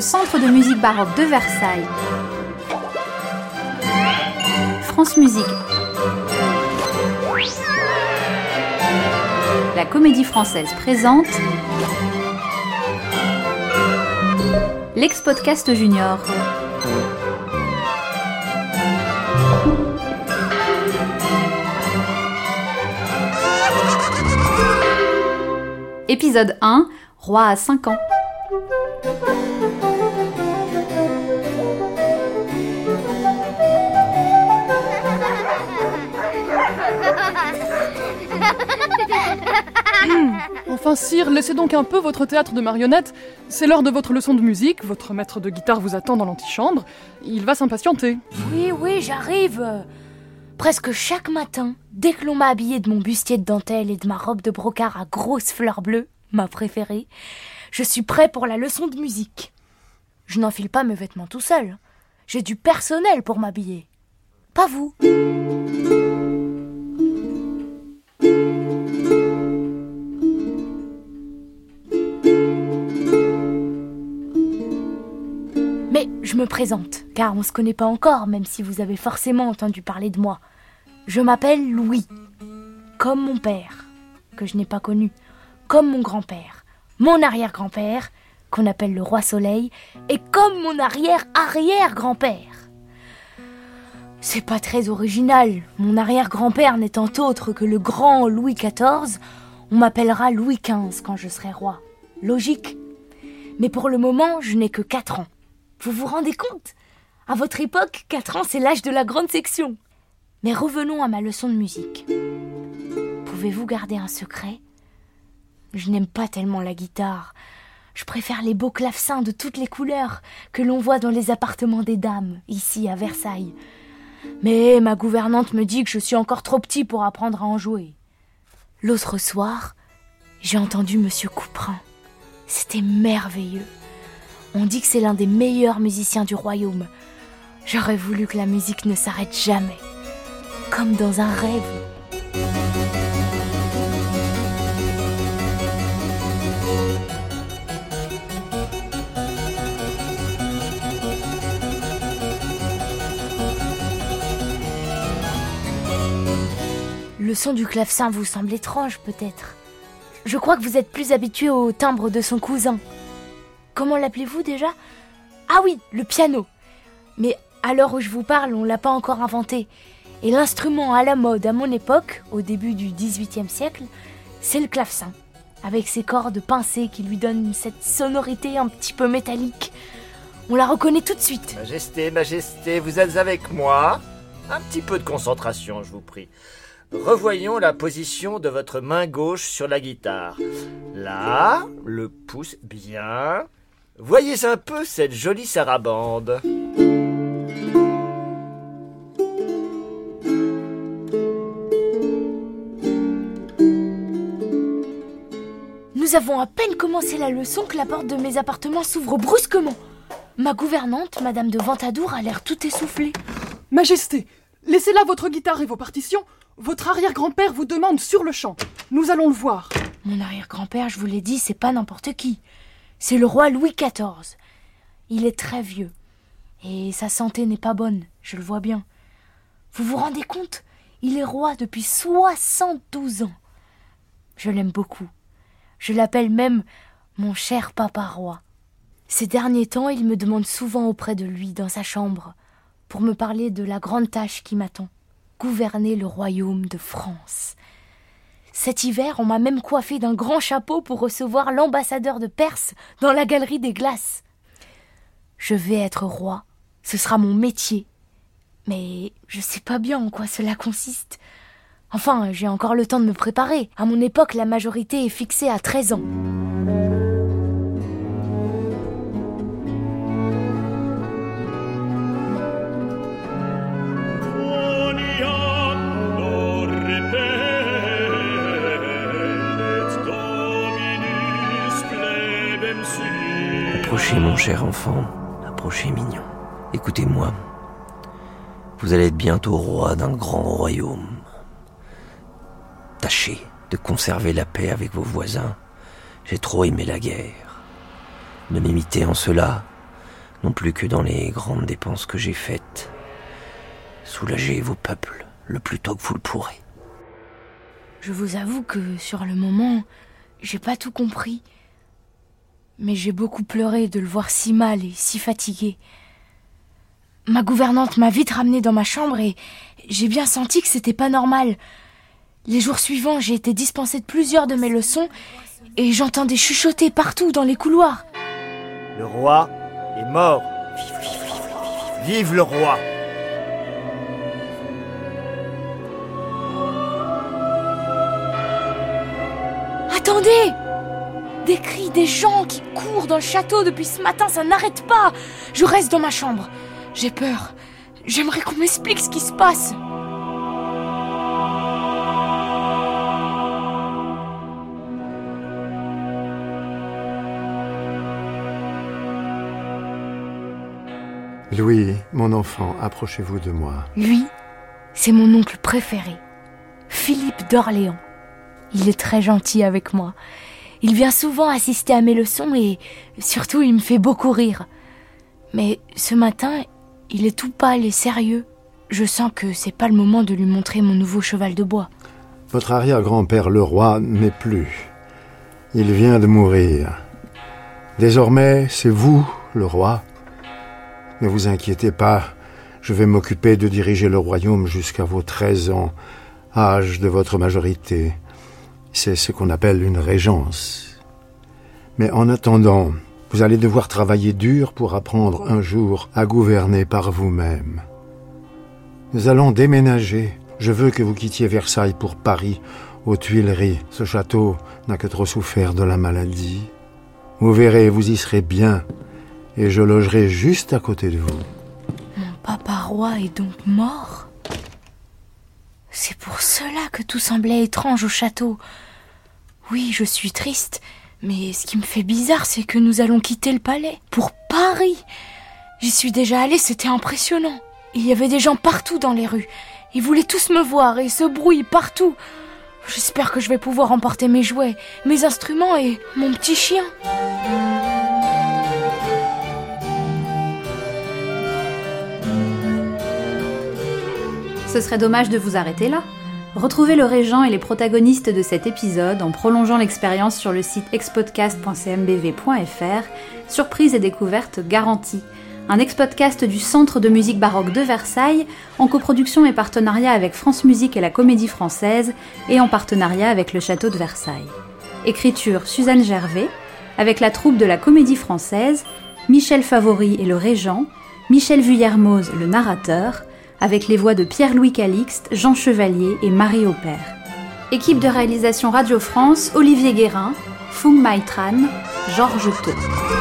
le Centre de musique baroque de Versailles, France Musique, la Comédie Française présente l'ex-podcast junior. Épisode 1 Roi à 5 ans. Enfin, sire, laissez donc un peu votre théâtre de marionnettes. C'est l'heure de votre leçon de musique. Votre maître de guitare vous attend dans l'antichambre. Il va s'impatienter. Oui, oui, j'arrive. Presque chaque matin, dès que l'on m'a habillé de mon bustier de dentelle et de ma robe de brocart à grosses fleurs bleues, ma préférée, je suis prêt pour la leçon de musique. Je n'enfile pas mes vêtements tout seul. J'ai du personnel pour m'habiller. Pas vous. Mais je me présente, car on se connaît pas encore, même si vous avez forcément entendu parler de moi. Je m'appelle Louis, comme mon père, que je n'ai pas connu, comme mon grand-père, mon arrière-grand-père, qu'on appelle le roi soleil, et comme mon arrière-arrière-grand-père. C'est pas très original, mon arrière-grand-père n'étant autre que le grand Louis XIV, on m'appellera Louis XV quand je serai roi. Logique. Mais pour le moment, je n'ai que 4 ans. Vous vous rendez compte? À votre époque, 4 ans, c'est l'âge de la grande section. Mais revenons à ma leçon de musique. Pouvez-vous garder un secret? Je n'aime pas tellement la guitare. Je préfère les beaux clavecins de toutes les couleurs que l'on voit dans les appartements des dames, ici à Versailles. Mais ma gouvernante me dit que je suis encore trop petit pour apprendre à en jouer. L'autre soir, j'ai entendu Monsieur Couperin. C'était merveilleux. On dit que c'est l'un des meilleurs musiciens du royaume. J'aurais voulu que la musique ne s'arrête jamais. Comme dans un rêve. Le son du clavecin vous semble étrange, peut-être. Je crois que vous êtes plus habitué au timbre de son cousin. Comment l'appelez-vous déjà? Ah oui, le piano. Mais à l'heure où je vous parle, on l'a pas encore inventé. Et l'instrument à la mode à mon époque, au début du XVIIIe siècle, c'est le clavecin, avec ses cordes pincées qui lui donnent cette sonorité un petit peu métallique. On la reconnaît tout de suite. Majesté, Majesté, vous êtes avec moi Un petit peu de concentration, je vous prie. Revoyons la position de votre main gauche sur la guitare. Là, le pouce bien. Voyez un peu cette jolie sarabande. Nous avons à peine commencé la leçon que la porte de mes appartements s'ouvre brusquement. Ma gouvernante, Madame de Ventadour, a l'air tout essoufflée. Majesté, laissez là votre guitare et vos partitions. Votre arrière-grand-père vous demande sur le champ. Nous allons le voir. Mon arrière-grand-père, je vous l'ai dit, c'est pas n'importe qui. C'est le roi Louis XIV. Il est très vieux. Et sa santé n'est pas bonne, je le vois bien. Vous vous rendez compte? Il est roi depuis 72 ans. Je l'aime beaucoup. Je l'appelle même mon cher papa roi. Ces derniers temps, il me demande souvent auprès de lui, dans sa chambre, pour me parler de la grande tâche qui m'attend gouverner le royaume de France. Cet hiver, on m'a même coiffé d'un grand chapeau pour recevoir l'ambassadeur de Perse dans la galerie des glaces. Je vais être roi, ce sera mon métier. Mais je sais pas bien en quoi cela consiste. Enfin, j'ai encore le temps de me préparer. À mon époque, la majorité est fixée à 13 ans. Approchez, mon cher enfant, approchez, mignon. Écoutez-moi. Vous allez être bientôt roi d'un grand royaume. Tâchez de conserver la paix avec vos voisins. J'ai trop aimé la guerre. Ne m'imitez en cela non plus que dans les grandes dépenses que j'ai faites. Soulagez vos peuples le plus tôt que vous le pourrez. Je vous avoue que sur le moment, j'ai pas tout compris. Mais j'ai beaucoup pleuré de le voir si mal et si fatigué. Ma gouvernante m'a vite ramené dans ma chambre et j'ai bien senti que c'était pas normal. Les jours suivants, j'ai été dispensée de plusieurs de mes leçons et j'entendais chuchoter partout dans les couloirs. Le roi est mort. Vive le roi Attendez Des cris, des gens qui courent dans le château depuis ce matin, ça n'arrête pas Je reste dans ma chambre. J'ai peur. J'aimerais qu'on m'explique ce qui se passe. Louis, mon enfant, approchez-vous de moi. Lui, c'est mon oncle préféré, Philippe d'Orléans. Il est très gentil avec moi. Il vient souvent assister à mes leçons et surtout il me fait beaucoup rire. Mais ce matin, il est tout pâle et sérieux. Je sens que c'est pas le moment de lui montrer mon nouveau cheval de bois. Votre arrière-grand-père le roi n'est plus. Il vient de mourir. Désormais, c'est vous, le roi. Ne vous inquiétez pas, je vais m'occuper de diriger le royaume jusqu'à vos 13 ans, âge de votre majorité. C'est ce qu'on appelle une régence. Mais en attendant, vous allez devoir travailler dur pour apprendre un jour à gouverner par vous-même. Nous allons déménager. Je veux que vous quittiez Versailles pour Paris, aux Tuileries. Ce château n'a que trop souffert de la maladie. Vous verrez, vous y serez bien, et je logerai juste à côté de vous. Mon papa roi est donc mort? Cela que tout semblait étrange au château. Oui, je suis triste, mais ce qui me fait bizarre, c'est que nous allons quitter le palais pour Paris. J'y suis déjà allée, c'était impressionnant. Il y avait des gens partout dans les rues. Ils voulaient tous me voir et ce bruit partout. J'espère que je vais pouvoir emporter mes jouets, mes instruments et mon petit chien. Ce serait dommage de vous arrêter là. Retrouvez le régent et les protagonistes de cet épisode en prolongeant l'expérience sur le site expodcast.cmbv.fr. Surprise et découverte garantie. Un ex-podcast du Centre de musique baroque de Versailles, en coproduction et partenariat avec France Musique et la Comédie Française, et en partenariat avec le Château de Versailles. Écriture Suzanne Gervais, avec la troupe de la Comédie Française, Michel Favori et le régent, Michel Vuillermoz le narrateur, avec les voix de Pierre-Louis Calixte, Jean Chevalier et Marie Aupert. Équipe de réalisation Radio France, Olivier Guérin, Fung Maitran, Georges Thau.